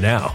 now.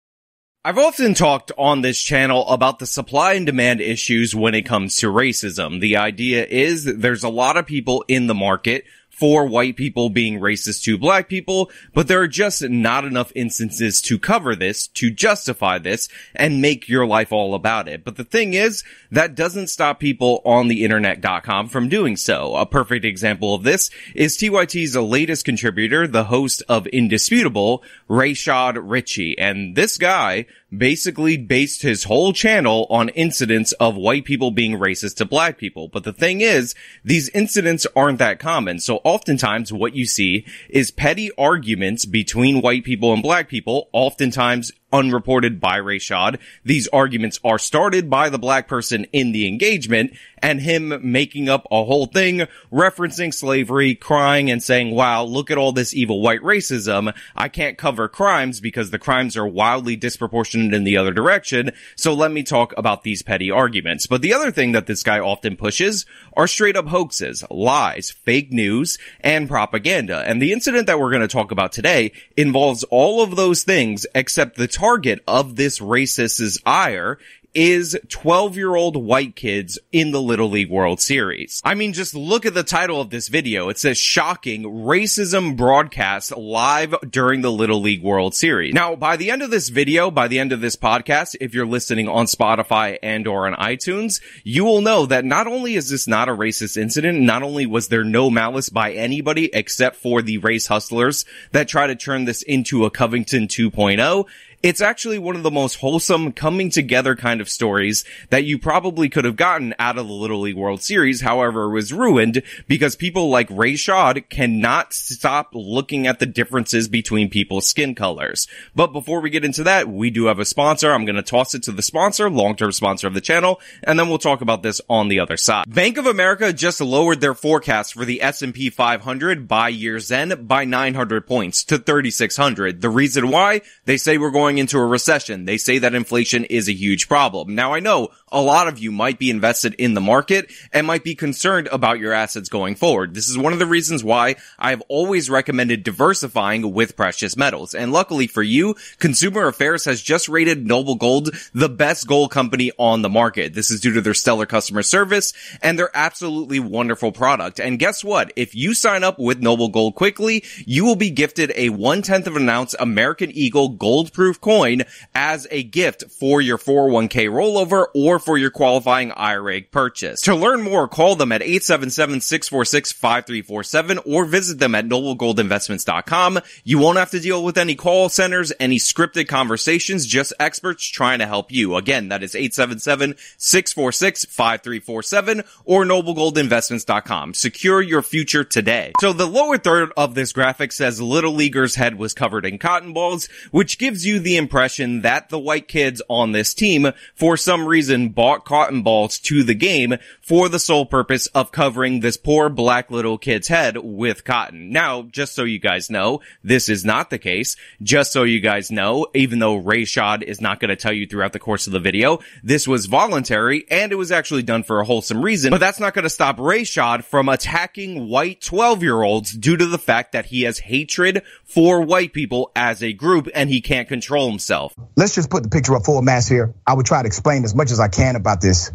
I've often talked on this channel about the supply and demand issues when it comes to racism. The idea is that there's a lot of people in the market for white people being racist to black people, but there are just not enough instances to cover this, to justify this, and make your life all about it. But the thing is, that doesn't stop people on the internet.com from doing so. A perfect example of this is TYT's latest contributor, the host of Indisputable, Rashad Richey. And this guy basically based his whole channel on incidents of white people being racist to black people. But the thing is, these incidents aren't that common. So oftentimes what you see is petty arguments between white people and black people, oftentimes unreported by Rashad. These arguments are started by the black person in the engagement and him making up a whole thing referencing slavery, crying and saying, wow, look at all this evil white racism. I can't cover crimes because the crimes are wildly disproportionate in the other direction. So let me talk about these petty arguments. But the other thing that this guy often pushes are straight up hoaxes, lies, fake news, and propaganda. And the incident that we're going to talk about today involves all of those things except the target of this racist's ire is 12 year old white kids in the Little League World Series. I mean, just look at the title of this video. It says shocking racism broadcast live during the Little League World Series. Now, by the end of this video, by the end of this podcast, if you're listening on Spotify and or on iTunes, you will know that not only is this not a racist incident, not only was there no malice by anybody except for the race hustlers that try to turn this into a Covington 2.0, it's actually one of the most wholesome coming together kind of stories that you probably could have gotten out of the Little League World Series. However, it was ruined because people like Rashad cannot stop looking at the differences between people's skin colors. But before we get into that, we do have a sponsor. I'm going to toss it to the sponsor, long-term sponsor of the channel, and then we'll talk about this on the other side. Bank of America just lowered their forecast for the S&P 500 by year's end by 900 points to 3600. The reason why they say we're going going into a recession. They say that inflation is a huge problem. Now I know a lot of you might be invested in the market and might be concerned about your assets going forward. This is one of the reasons why I've always recommended diversifying with precious metals. And luckily for you, Consumer Affairs has just rated Noble Gold the best gold company on the market. This is due to their stellar customer service and their absolutely wonderful product. And guess what? If you sign up with Noble Gold quickly, you will be gifted a one tenth of an ounce American Eagle gold proof coin as a gift for your 401k rollover or for your qualifying IRA purchase. To learn more, call them at 877-646-5347 or visit them at noblegoldinvestments.com. You won't have to deal with any call centers, any scripted conversations, just experts trying to help you. Again, that is 877-646-5347 or noblegoldinvestments.com. Secure your future today. So the lower third of this graphic says Little Leaguer's head was covered in cotton balls, which gives you the the impression that the white kids on this team, for some reason, bought cotton balls to the game for the sole purpose of covering this poor black little kid's head with cotton. Now, just so you guys know, this is not the case. Just so you guys know, even though Rashad is not going to tell you throughout the course of the video, this was voluntary and it was actually done for a wholesome reason, but that's not going to stop Rashad from attacking white 12 year olds due to the fact that he has hatred for white people as a group and he can't control control himself. Let's just put the picture up full mass here. I would try to explain as much as I can about this,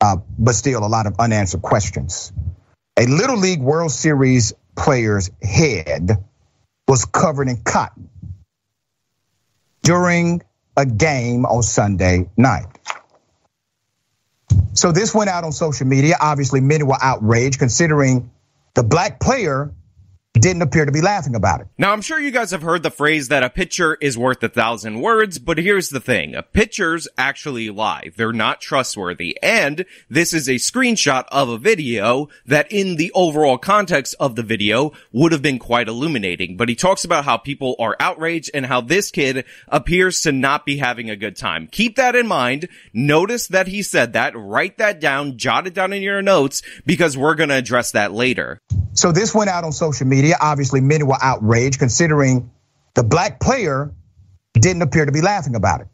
uh, but still a lot of unanswered questions. A Little League World Series player's head was covered in cotton during a game on Sunday night. So this went out on social media. Obviously, many were outraged considering the black player didn't appear to be laughing about it. Now, I'm sure you guys have heard the phrase that a picture is worth a thousand words, but here's the thing. Pictures actually lie. They're not trustworthy. And this is a screenshot of a video that in the overall context of the video would have been quite illuminating. But he talks about how people are outraged and how this kid appears to not be having a good time. Keep that in mind. Notice that he said that. Write that down. Jot it down in your notes because we're going to address that later. So this went out on social media. Obviously, many were outraged considering the black player didn't appear to be laughing about it.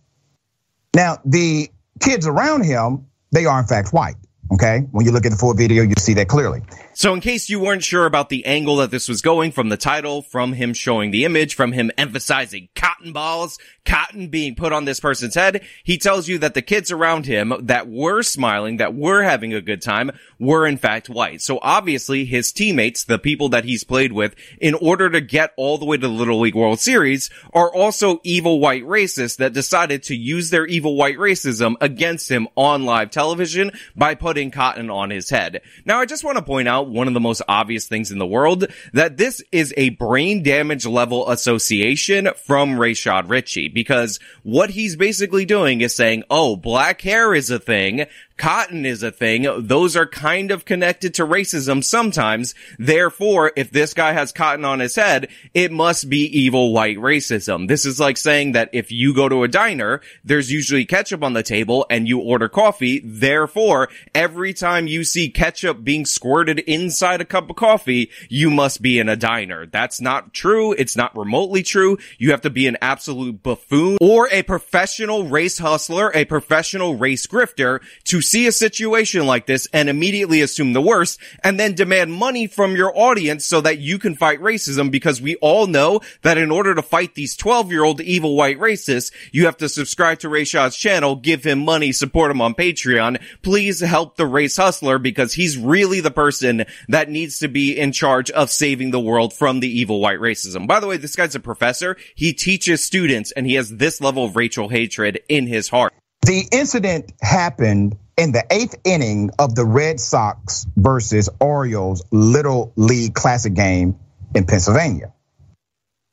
Now, the kids around him, they are in fact white. Okay. When you look at the full video, you see that clearly. So in case you weren't sure about the angle that this was going from the title, from him showing the image, from him emphasizing cotton balls, cotton being put on this person's head, he tells you that the kids around him that were smiling, that were having a good time, were in fact white. So obviously his teammates, the people that he's played with, in order to get all the way to the Little League World Series, are also evil white racists that decided to use their evil white racism against him on live television by putting cotton on his head. Now I just want to point out one of the most obvious things in the world, that this is a brain damage level association from Rayshad Richey, because what he's basically doing is saying, oh, black hair is a thing, cotton is a thing. Those are kind of connected to racism sometimes. Therefore, if this guy has cotton on his head, it must be evil white racism. This is like saying that if you go to a diner, there's usually ketchup on the table and you order coffee. Therefore, every time you see ketchup being squirted inside a cup of coffee, you must be in a diner. That's not true. It's not remotely true. You have to be an absolute buffoon or a professional race hustler, a professional race grifter to see a situation like this and immediately assume the worst and then demand money from your audience so that you can fight racism because we all know that in order to fight these 12 year old evil white racists, you have to subscribe to Rayshad's channel, give him money, support him on Patreon. Please help the race hustler because he's really the person that needs to be in charge of saving the world from the evil white racism. By the way, this guy's a professor. He teaches students and he has this level of racial hatred in his heart. The incident happened in the eighth inning of the Red Sox versus Orioles Little League Classic game in Pennsylvania,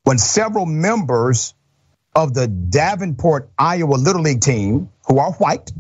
when several members of the Davenport, Iowa Little League team, who are white,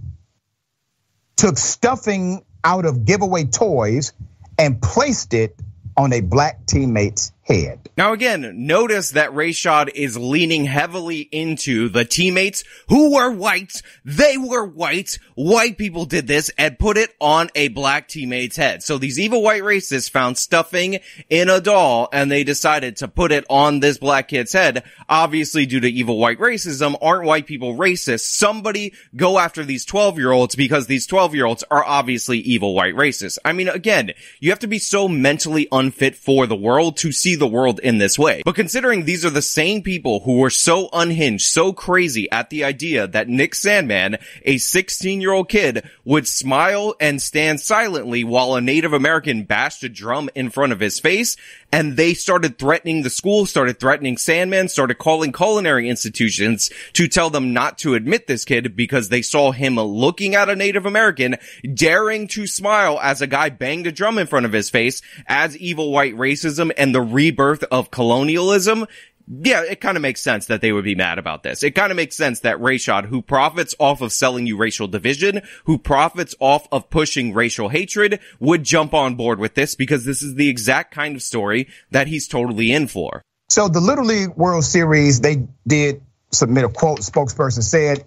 took stuffing out of giveaway toys and placed it on a black teammate's head. Now again, notice that Rayshad is leaning heavily into the teammates who were white. They were white. White people did this and put it on a black teammate's head. So these evil white racists found stuffing in a doll and they decided to put it on this black kid's head. Obviously due to evil white racism, aren't white people racist? Somebody go after these 12 year olds because these 12 year olds are obviously evil white racists. I mean, again, you have to be so mentally unfit for the world to see the world in this way. But considering these are the same people who were so unhinged, so crazy at the idea that Nick Sandmann, a 16 year old kid, would smile and stand silently while a Native American bashed a drum in front of his face, and they started threatening the school, started threatening Sandmann, started calling culinary institutions to tell them not to admit this kid because they saw him looking at a Native American, daring to smile as a guy banged a drum in front of his face as evil white racism and the rebirth of colonialism yeah, it kind of makes sense that they would be mad about this. It kind of makes sense that Rayshad, who profits off of selling you racial division, who profits off of pushing racial hatred, would jump on board with this because this is the exact kind of story that he's totally in for. So the Little League World Series, they did submit a quote. Spokesperson said,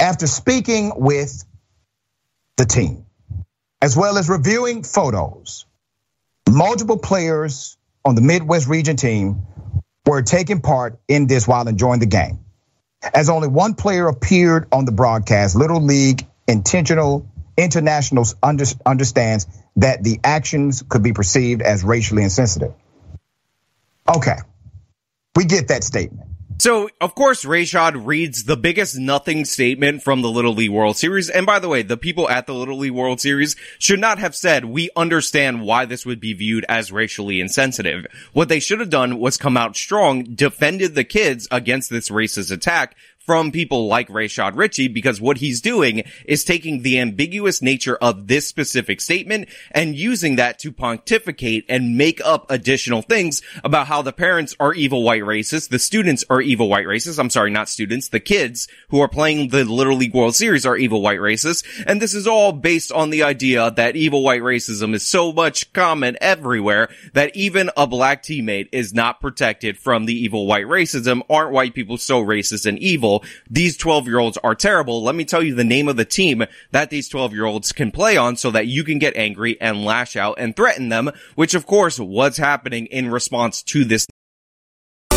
after speaking with the team, as well as reviewing photos, multiple players on the Midwest region team were taking part in this while enjoying the game. As only one player appeared on the broadcast, Little League Intentional Internationals understands that the actions could be perceived as racially insensitive. Okay, we get that statement. So, of course, Rayshad reads the biggest nothing statement from the Little League World Series. And by the way, the people at the Little League World Series should not have said, we understand why this would be viewed as racially insensitive. What they should have done was come out strong, defended the kids against this racist attack, from people like Rayshad Richey because what he's doing is taking the ambiguous nature of this specific statement and using that to pontificate and make up additional things about how the parents are evil white racists, the students are evil white racists. I'm sorry, not students, the kids who are playing the Little League World Series are evil white racists. And this is all based on the idea that evil white racism is so much common everywhere that even a black teammate is not protected from the evil white racism. Aren't white people so racist and evil? These 12 year olds are terrible. Let me tell you the name of the team that these 12 year olds can play on so that you can get angry and lash out and threaten them, which of course was happening in response to this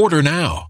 Order now.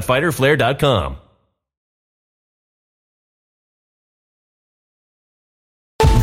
www.fighterflare.com.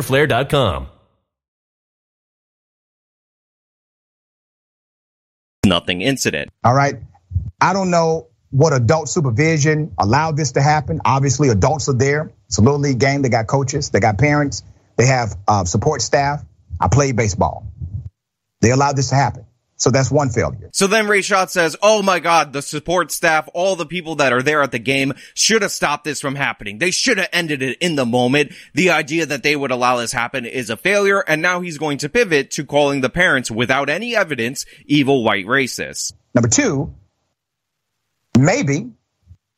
fighterflare.com. Nothing incident. All right. I don't know what adult supervision allowed this to happen. Obviously, adults are there. It's a little league game. They got coaches, they got parents, they have uh, support staff. I played baseball. They allowed this to happen. So that's one failure. So then Ray Rayshad says, Oh my God, the support staff, all the people that are there at the game should have stopped this from happening. They should have ended it in the moment. The idea that they would allow this happen is a failure. And now he's going to pivot to calling the parents without any evidence evil white racists. Number two, maybe,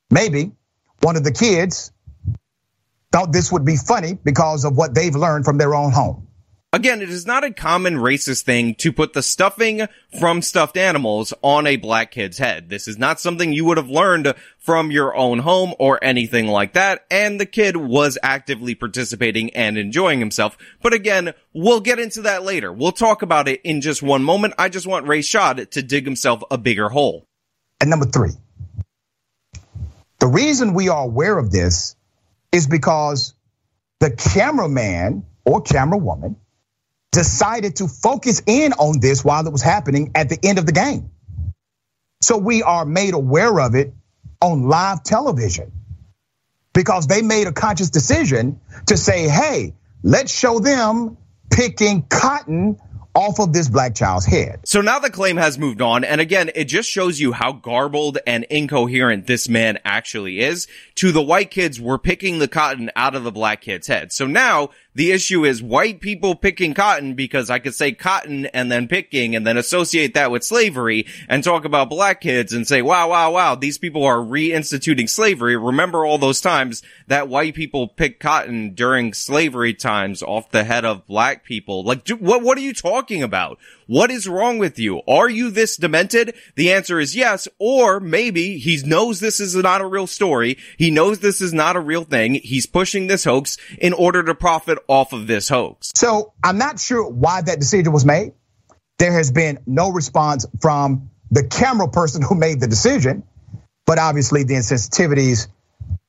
maybe one of the kids thought this would be funny because of what they've learned from their own home. Again, it is not a common racist thing to put the stuffing from stuffed animals on a black kid's head. This is not something you would have learned from your own home or anything like that. And the kid was actively participating and enjoying himself. But again, we'll get into that later. We'll talk about it in just one moment. I just want Rayshad to dig himself a bigger hole. And number three, The reason we are aware of this is because the cameraman or camera woman decided to focus in on this while it was happening at the end of the game. So we are made aware of it on live television because they made a conscious decision to say, hey, let's show them picking cotton off of this black child's head. So now the claim has moved on. And again, it just shows you how garbled and incoherent this man actually is. To the white kids, we're picking the cotton out of the black kid's head. So now the issue is white people picking cotton because I could say cotton and then picking and then associate that with slavery and talk about black kids and say, wow, wow, wow, these people are reinstituting slavery. Remember all those times that white people picked cotton during slavery times off the head of black people. Like, what, what are you talking about? What is wrong with you? Are you this demented? The answer is yes, or maybe he knows this is not a real story. He knows this is not a real thing. He's pushing this hoax in order to profit off of this hoax. So I'm not sure why that decision was made. There has been no response from the camera person who made the decision, but obviously the insensitivities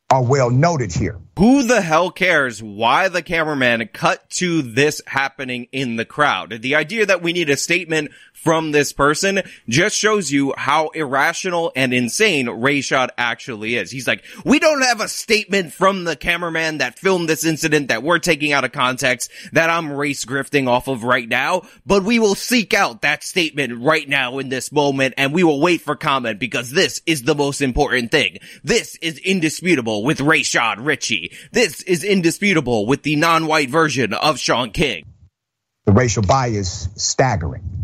are well noted here. Who the hell cares why the cameraman cut to this happening in the crowd? The idea that we need a statement from this person just shows you how irrational and insane Rayshad actually is. He's like, we don't have a statement from the cameraman that filmed this incident that we're taking out of context that I'm race grifting off of right now, but we will seek out that statement right now in this moment and we will wait for comment because this is the most important thing. This is indisputable with Rayshad This is indisputable with the non-white version of Shaun King. The racial bias staggering.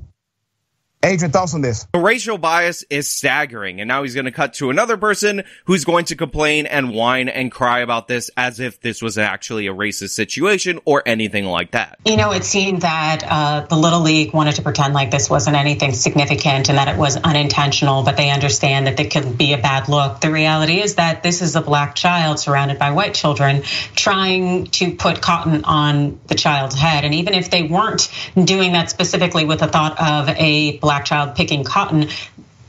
Adrian, thoughts on this? The racial bias is staggering, and now he's going to cut to another person who's going to complain and whine and cry about this as if this was actually a racist situation or anything like that. You know, it seemed that uh, the Little League wanted to pretend like this wasn't anything significant and that it was unintentional, but they understand that it could be a bad look. The reality is that this is a black child surrounded by white children trying to put cotton on the child's head. And even if they weren't doing that specifically with the thought of a black child picking cotton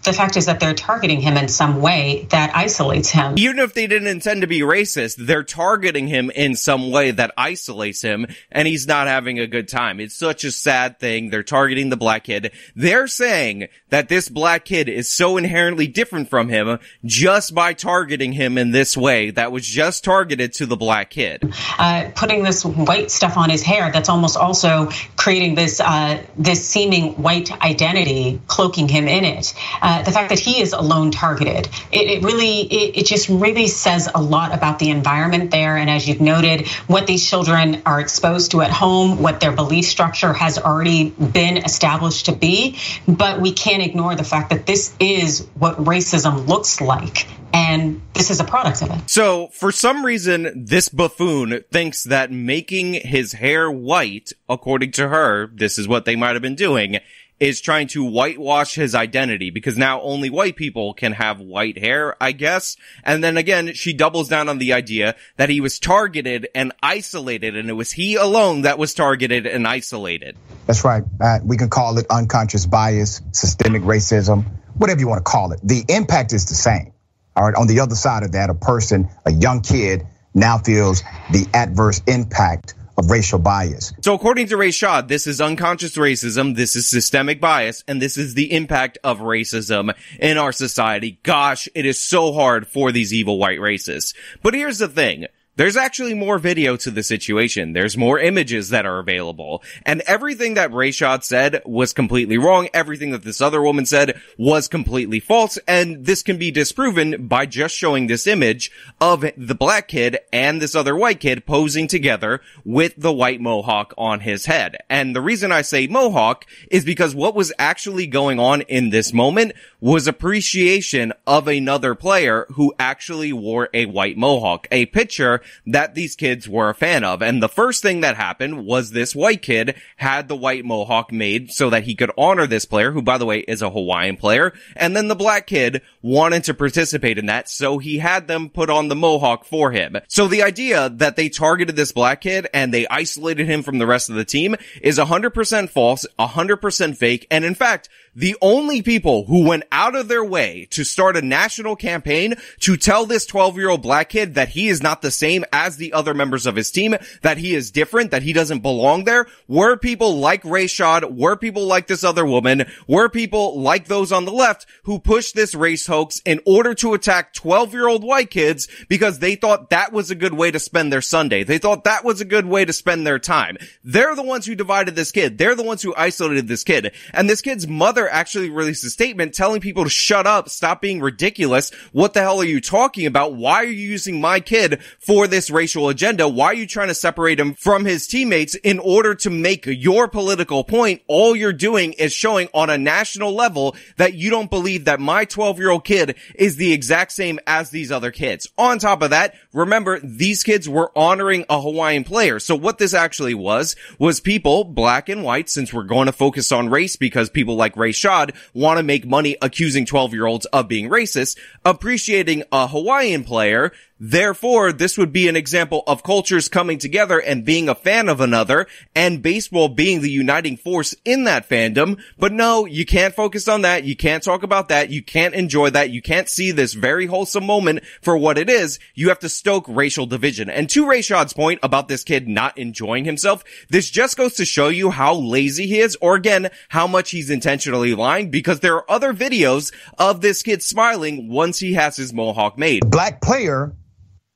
the fact is that they're targeting him in some way that isolates him. Even if they didn't intend to be racist, they're targeting him in some way that isolates him and he's not having a good time. It's such a sad thing. They're targeting the black kid. They're saying that this black kid is so inherently different from him just by targeting him in this way that was just targeted to the black kid. Uh, putting this white stuff on his hair that's almost also creating this, uh, this seeming white identity, cloaking him in it. Uh, uh, the fact that he is alone targeted. It, it really, it, it, just really says a lot about the environment there. And as you've noted, what these children are exposed to at home, what their belief structure has already been established to be. But we can't ignore the fact that this is what racism looks like and this is a product of it. So, for some reason, this buffoon thinks that making his hair white, according to her, this is what they might have been doing, is trying to whitewash his identity because now only white people can have white hair, I guess. And then again, she doubles down on the idea that he was targeted and isolated and it was he alone that was targeted and isolated. That's right. Uh, we can call it unconscious bias, systemic racism, whatever you want to call it. The impact is the same. All right. On the other side of that, a person, a young kid now feels the adverse impact of racial bias. So according to Rayshad, this is unconscious racism, this is systemic bias, and this is the impact of racism in our society. Gosh, it is so hard for these evil white racists. But here's the thing. There's actually more video to the situation. There's more images that are available. And everything that Rayshad said was completely wrong. Everything that this other woman said was completely false. And this can be disproven by just showing this image of the black kid and this other white kid posing together with the white mohawk on his head. And the reason I say mohawk is because what was actually going on in this moment was appreciation of another player who actually wore a white mohawk. A picture that these kids were a fan of. And the first thing that happened was this white kid had the white mohawk made so that he could honor this player, who by the way is a Hawaiian player. And then the black kid wanted to participate in that, so he had them put on the mohawk for him. So the idea that they targeted this black kid and they isolated him from the rest of the team is 100% false, 100% fake, and in fact, the only people who went out of their way to start a national campaign to tell this 12 year old black kid that he is not the same as the other members of his team, that he is different, that he doesn't belong there, were people like Rayshad, were people like this other woman, were people like those on the left who pushed this race hoax in order to attack 12 year old white kids because they thought that was a good way to spend their Sunday. They thought that was a good way to spend their time. They're the ones who divided this kid. They're the ones who isolated this kid. And this kid's mother actually released a statement telling people to shut up, stop being ridiculous. What the hell are you talking about? Why are you using my kid for this racial agenda? Why are you trying to separate him from his teammates in order to make your political point? All you're doing is showing on a national level that you don't believe that my 12 year old kid is the exact same as these other kids. On top of that, remember these kids were honoring a Hawaiian player. So what this actually was, was people, black and white, since we're going to focus on race because people like Rayshad want to make money accusing 12 year olds of being racist, appreciating a Hawaiian player Therefore, this would be an example of cultures coming together and being a fan of another and baseball being the uniting force in that fandom. But no, you can't focus on that. You can't talk about that. You can't enjoy that. You can't see this very wholesome moment for what it is. You have to stoke racial division. And to Rayshad's point about this kid not enjoying himself, this just goes to show you how lazy he is or again, how much he's intentionally lying because there are other videos of this kid smiling once he has his mohawk made. Black player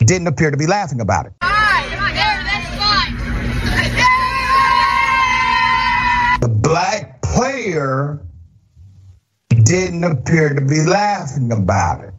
didn't appear to be laughing about it. The black player didn't appear to be laughing about it.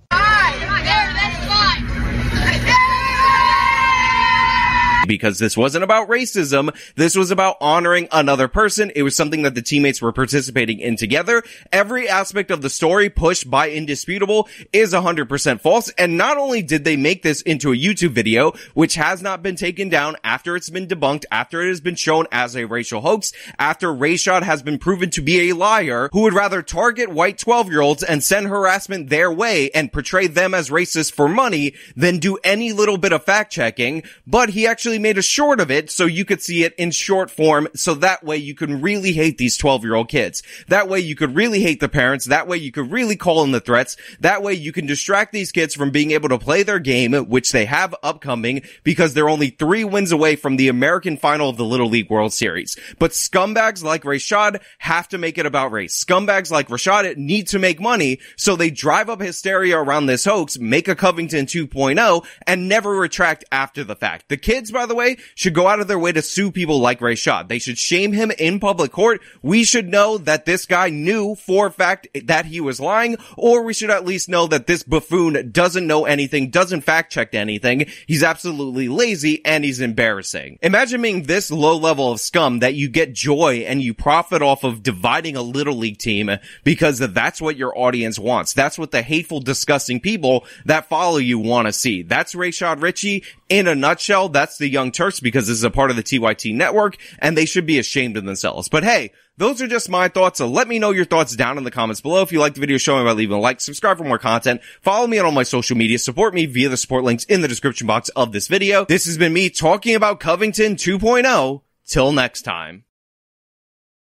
Because this wasn't about racism. This was about honoring another person. It was something that the teammates were participating in together. Every aspect of the story pushed by Indisputable is 100% false. And not only did they make this into a YouTube video, which has not been taken down after it's been debunked, after it has been shown as a racial hoax, after Rayshad has been proven to be a liar who would rather target white 12 year olds and send harassment their way and portray them as racist for money than do any little bit of fact checking. But he actually made a short of it so you could see it in short form. So that way you can really hate these 12 year old kids. That way you could really hate the parents. That way you could really call in the threats. That way you can distract these kids from being able to play their game, which they have upcoming because they're only three wins away from the American final of the Little League World Series. But scumbags like Rayshad have to make it about race. Scumbags like Rayshad need to make money. So they drive up hysteria around this hoax, make a Covington 2.0 and never retract after the fact. The kids, by the way, should go out of their way to sue people like Ray Rayshad. They should shame him in public court. We should know that this guy knew for a fact that he was lying, or we should at least know that this buffoon doesn't know anything, doesn't fact check anything. He's absolutely lazy and he's embarrassing. Imagine being this low level of scum that you get joy and you profit off of dividing a little league team because that's what your audience wants. That's what the hateful, disgusting people that follow you want to see. That's Rayshad Richey in a nutshell. That's the Young Turks because this is a part of the TYT network and they should be ashamed of themselves. But hey, those are just my thoughts. So let me know your thoughts down in the comments below. If you like the video, show me by leaving a like, subscribe for more content, follow me on all my social media, support me via the support links in the description box of this video. This has been me talking about Covington 2.0. Till next time.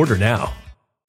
Order now.